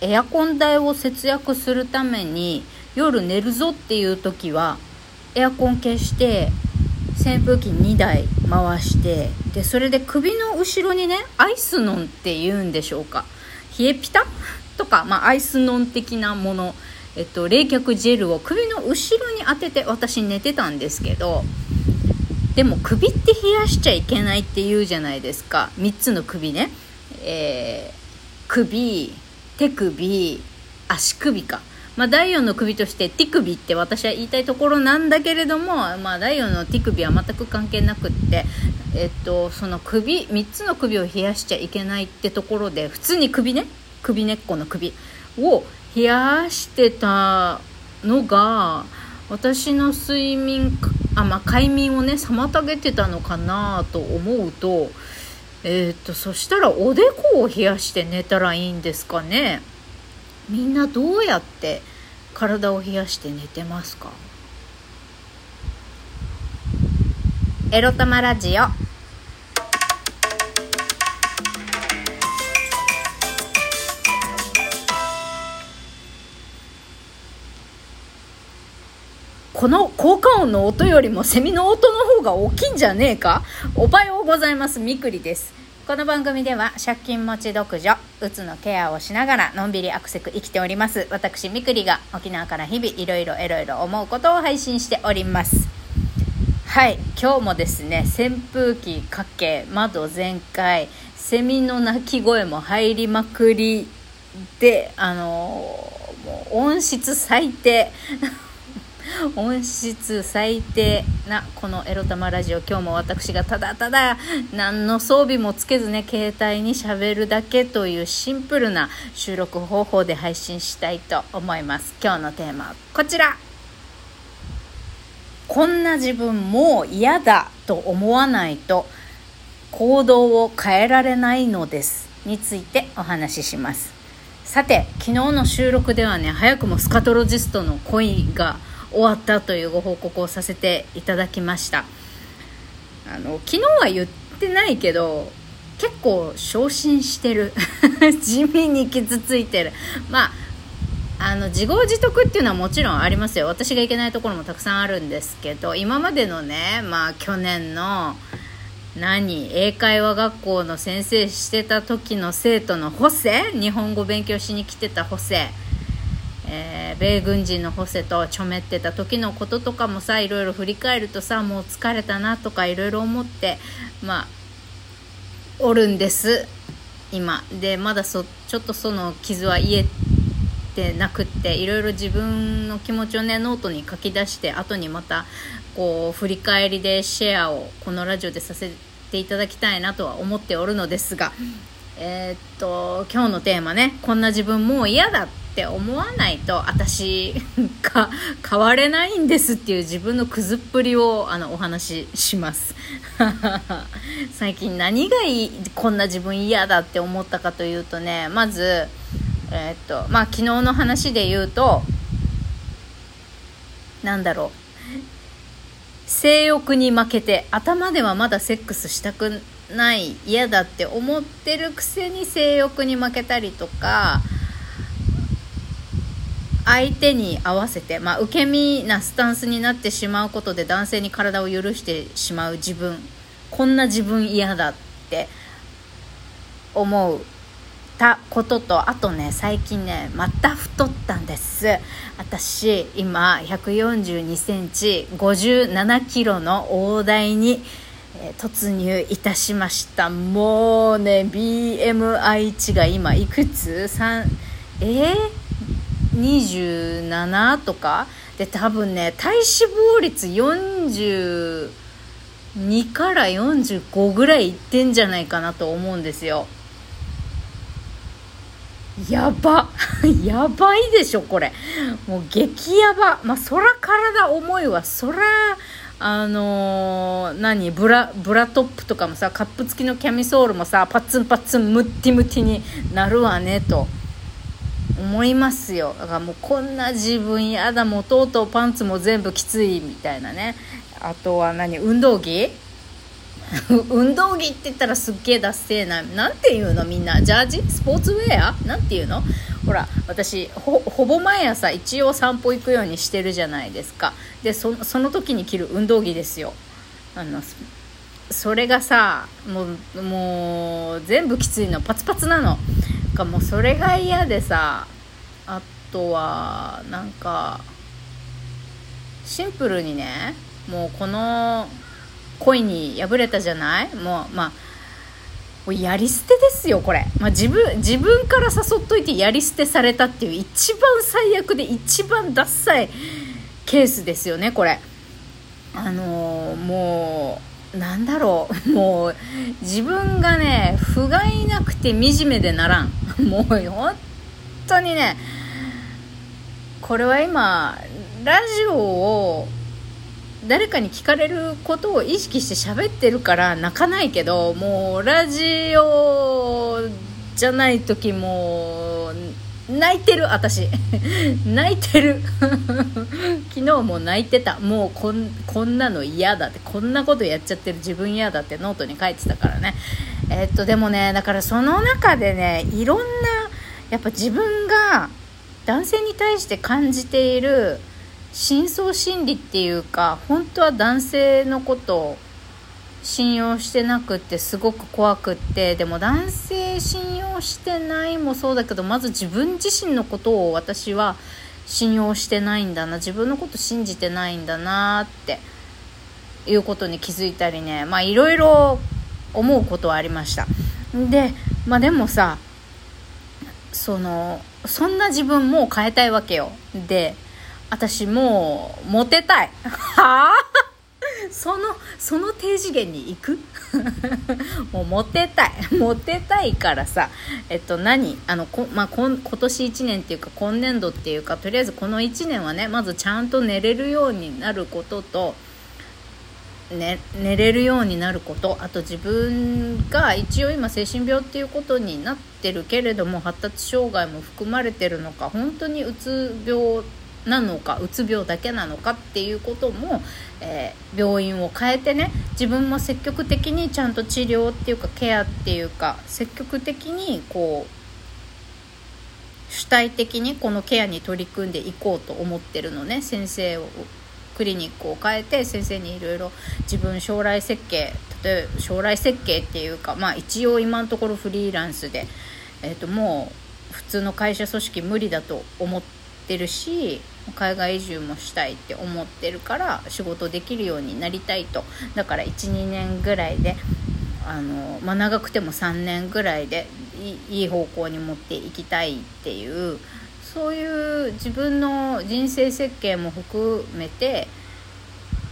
エアコン代を節約するために夜寝るぞっていう時はエアコン消して扇風機2台回してでそれで首の後ろにねアイスノンっていうんでしょうか。冷えピタ？とか、まあ、アイスノン的なもの、えっと、冷却ジェルを首の後ろに当てて私寝てたんですけどでも首って冷やしちゃいけないって言うじゃないですか。3つの首ね、えー、首手首足首か。まあ、第4の首として手首って私は言いたいところなんだけれども、まあ、第4の手首は全く関係なくって、えっと、その首3つの首を冷やしちゃいけないってところで普通に首ね首根っこの首を冷やしてたのが私の睡眠あ、まあ、快眠をね妨げてたのかなと思うとえー、っとそしたらおでこを冷やして寝たらいいんですかね。みんなどうやって体を冷やして寝てますか？エロ玉ラジオ。この効果音の音よりもセミの音の方が大きいんじゃねえか？おはようございます。みくりです。この番組では借金持ち独女うつのケアをしながらのんびりアクセク生きております。私みくりが沖縄から日々いろいろいろいろ思うことを配信しております。はい今日もですね扇風機かけ窓全開セミの鳴き声も入りまくりであのもう音質最低。音質最低なこのエロ玉ラジオ今日も私がただただ何の装備もつけずね携帯にしゃべるだけというシンプルな収録方法で配信したいと思います。今日のテーマはこちら。こんな自分もう嫌だと思わないと行動を変えられないのですについてお話しします。さて昨日の収録ではね早くもスカトロジストの恋が終わったというご報告をさせていただきました。あの昨日は言ってないけど結構昇進してる。地味に傷ついてる。まああの自業自得っていうのはもちろんありますよ。私がいけないところもたくさんあるんですけど今までのねまあ去年の何英会話学校の先生してた時の生徒のホセ日本語勉強しに来てたホセえー、米軍人のホセとちょめってた時のこととかもさいろいろ振り返るとさもう疲れたなとかいろいろ思ってまあおるんです。今。でまだそちょっとその傷は癒えてなくっていろいろ自分の気持ちをねノートに書き出して後にまたこう振り返りでシェアをこのラジオでさせていただきたいなとは思っておるのですが、えー、っと今日のテーマね。こんな自分もう嫌だってって思わないと私 が変われないんですっていう自分のくずっぷりをあのお話しします。最近何がいいこんな自分嫌だって思ったかというとねまずえー、っとまあ昨日の話で言うとなんだろう。性欲に負けて頭ではまだセックスしたくない嫌だって思ってるくせに性欲に負けたりとか相手に合わせて、まあ、受け身なスタンスになってしまうことで男性に体を許してしまう自分。こんな自分嫌だって思うたこととあとね最近ねまた太ったんです。私今1 4 2センチ5 7キロの大台に、突入いたしました。もうね BMI 値が今いくつ？3えー？27とかで多分ね体脂肪率42から45ぐらいいってんじゃないかなと思うんですよ。やば。やばいでしょこれ。もう激ヤバ。まあそら体重いわ。そらあのー、何？ブラブラトップとかもさカップ付きのキャミソールもさパッツンパッツンムッティムティになるわねと。思いますよ。だからもうこんな自分嫌だもうとうとうパンツも全部きついみたいなね。あとは何？運動着？運動着って言ったらすっげえダッセーな。なんていうの？みんな。ジャージ？スポーツウェア？なんていうの？ほら私ほぼ毎朝一応散歩行くようにしてるじゃないですか。でその時に着る運動着ですよ。あのそれがさもうもう全部きついの。パツパツなの。かもうそれが嫌でさあとはなんかシンプルにねもうこの恋に破れたじゃない？もうまあやり捨てですよこれ、まあ、自分自分から誘っといてやり捨てされたっていう一番最悪で一番ダッサいケースですよねこれ。あのー、もうなんだろう。もう自分がね不甲斐なくて惨めでならん。もう本当にねこれは今ラジオを誰かに聞かれることを意識して喋ってるから泣かないけどもうラジオじゃない時も泣いてる私。泣いてる。昨日も泣いてた。もうこんこんなの嫌だってこんなことやっちゃってる自分嫌だってノートに書いてたからね。え、っとでもねだからその中でねいろんなやっぱ自分が男性に対して感じている深層心理っていうか本当は男性のことを信用してなくってすごく怖くってでも男性信用してないもそうだけどまず自分自身のことを私は信用してないんだな自分のこと信じてないんだなっていうことに気づいたりねまあいろいろ思うことはありました。でまあでもさそのそんな自分もう変えたいわけよ。で私もうモテたい。はあそのその低次元に行く？もうモテたい。モテたいからさえっと何？あのこ、まあ、今年1年っていうか今年度っていうかとりあえずこの1年はねまずちゃんと寝れるようになることとね、寝れるようになること。あと自分が一応今精神病っていうことになってるけれども発達障害も含まれてるのか本当にうつ病なのかうつ病だけなのかっていうことも、えー、病院を変えてね自分も積極的にちゃんと治療っていうかケアっていうか積極的にこう主体的にこのケアに取り組んでいこうと思ってるのね先生をクリニックを変えて先生にいろいろ自分将来設計例えば将来設計っていうかまあ一応今のところフリーランスで、えー、ともう普通の会社組織無理だと思ってるし海外移住もしたいって思ってるから仕事できるようになりたいと。だから12年ぐらいであの、まあ、長くても3年ぐらいでいい方向に持っていきたいっていうそういう自分の人生設計も含めて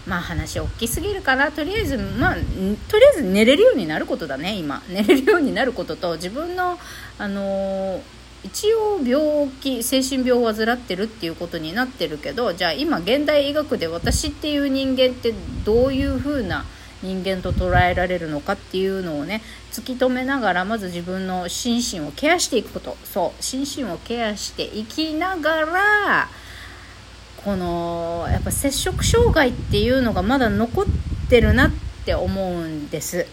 まあ話大きすぎるかな。とりあえずまあとりあえず寝れるようになることだね今。寝れるようになることと自分のあのー、一応病気精神病を患ってるっていうことになってるけどじゃあ今現代医学で私っていう人間ってどういう風な人間と捉えられるのかっていうのをね突き止めながらまず自分の心身をケアしていくこと。そう。心身をケアしていきながらこのやっぱ摂食障害っていうのがまだ残ってるなって思うんです。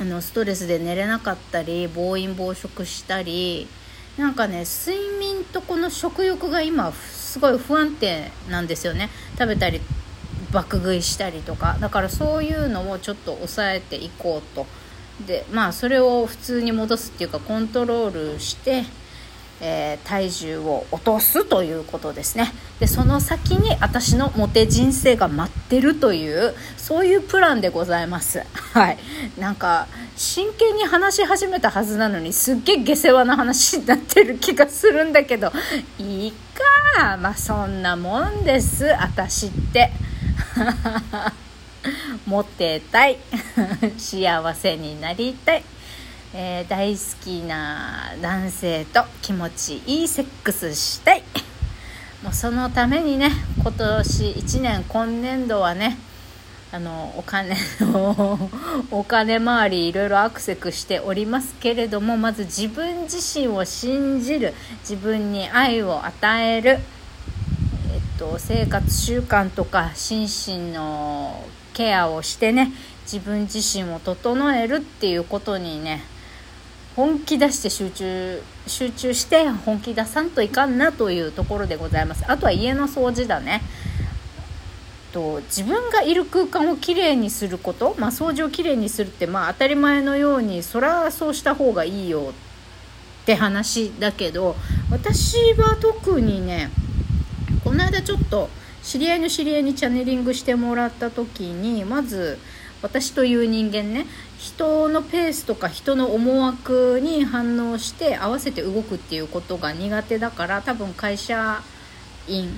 あのストレスで寝れなかったり暴飲暴食したりなんかね睡眠とこの食欲が今すごい不安定なんですよね。食べたり爆食いしたりとかだからそういうのをちょっと抑えていこうと。でまあそれを普通に戻すっていうかコントロールして、えー、体重を落とすということですね。でその先に私のモテ人生が待ってるというそういうプランでございます。はい。なんか真剣に話し始めたはずなのにすっげえ下世話な話になってる気がするんだけどいいかまあそんなもんです私って。モテたい。幸せになりたい、えー、大好きな男性と気持ちいいセックスしたい。もうそのためにね今年1年今年度はねあのお金の お金回りいろいろアクセクしておりますけれどもまず自分自身を信じる自分に愛を与えると、生活習慣とか心身のケアをしてね自分自身を整えるっていうことにね本気出して集中集中して本気出さんといかんなというところでございます。あとは家の掃除だね。と自分がいる空間をきれいにすること、まあ、掃除をきれいにするってまあ当たり前のようにそらそうした方がいいよって話だけど私は特にねこの間ちょっと知り合いの知り合いにチャネリングしてもらった時にまず私という人間ね人のペースとか人の思惑に反応して合わせて動くっていうことが苦手だから多分会社員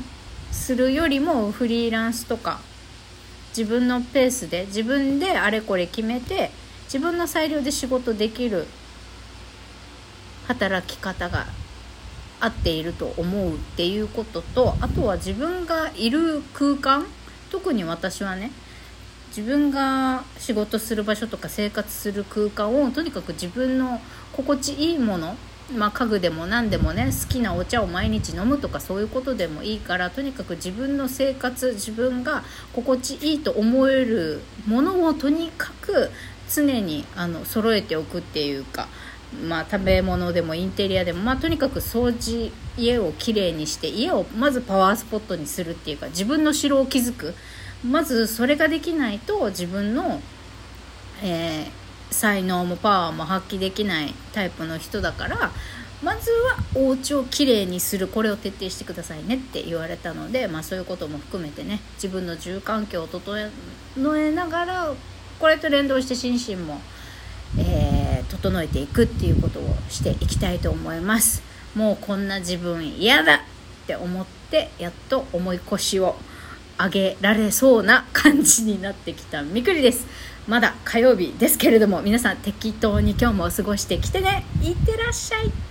するよりもフリーランスとか自分のペースで自分であれこれ決めて自分の裁量で仕事できる働き方が合っていると思うっていうこととあとは自分がいる空間特に私はね自分が仕事する場所とか生活する空間をとにかく自分の心地いいものまあ、家具でも何でもね好きなお茶を毎日飲むとかそういうことでもいいからとにかく自分の生活自分が心地いいと思えるものをとにかく常にあの揃えておくっていうかまあ、食べ物でもインテリアでも、まあ、とにかく掃除家をきれいにして家をまずパワースポットにするっていうか自分の城を築くまずそれができないと自分の、えー、才能もパワーも発揮できないタイプの人だからまずはお家をきれいにするこれを徹底してくださいねって言われたので、まあ、そういうことも含めてね自分の住環境を整えながらこれと連動して心身も。整えていくっていうことをしていきたいと思います。もうこんな自分嫌だって思ってやっと重い腰を上げられそうな感じになってきたみくりです。まだ火曜日ですけれども皆さん適当に今日も過ごしてきてね。いってらっしゃい。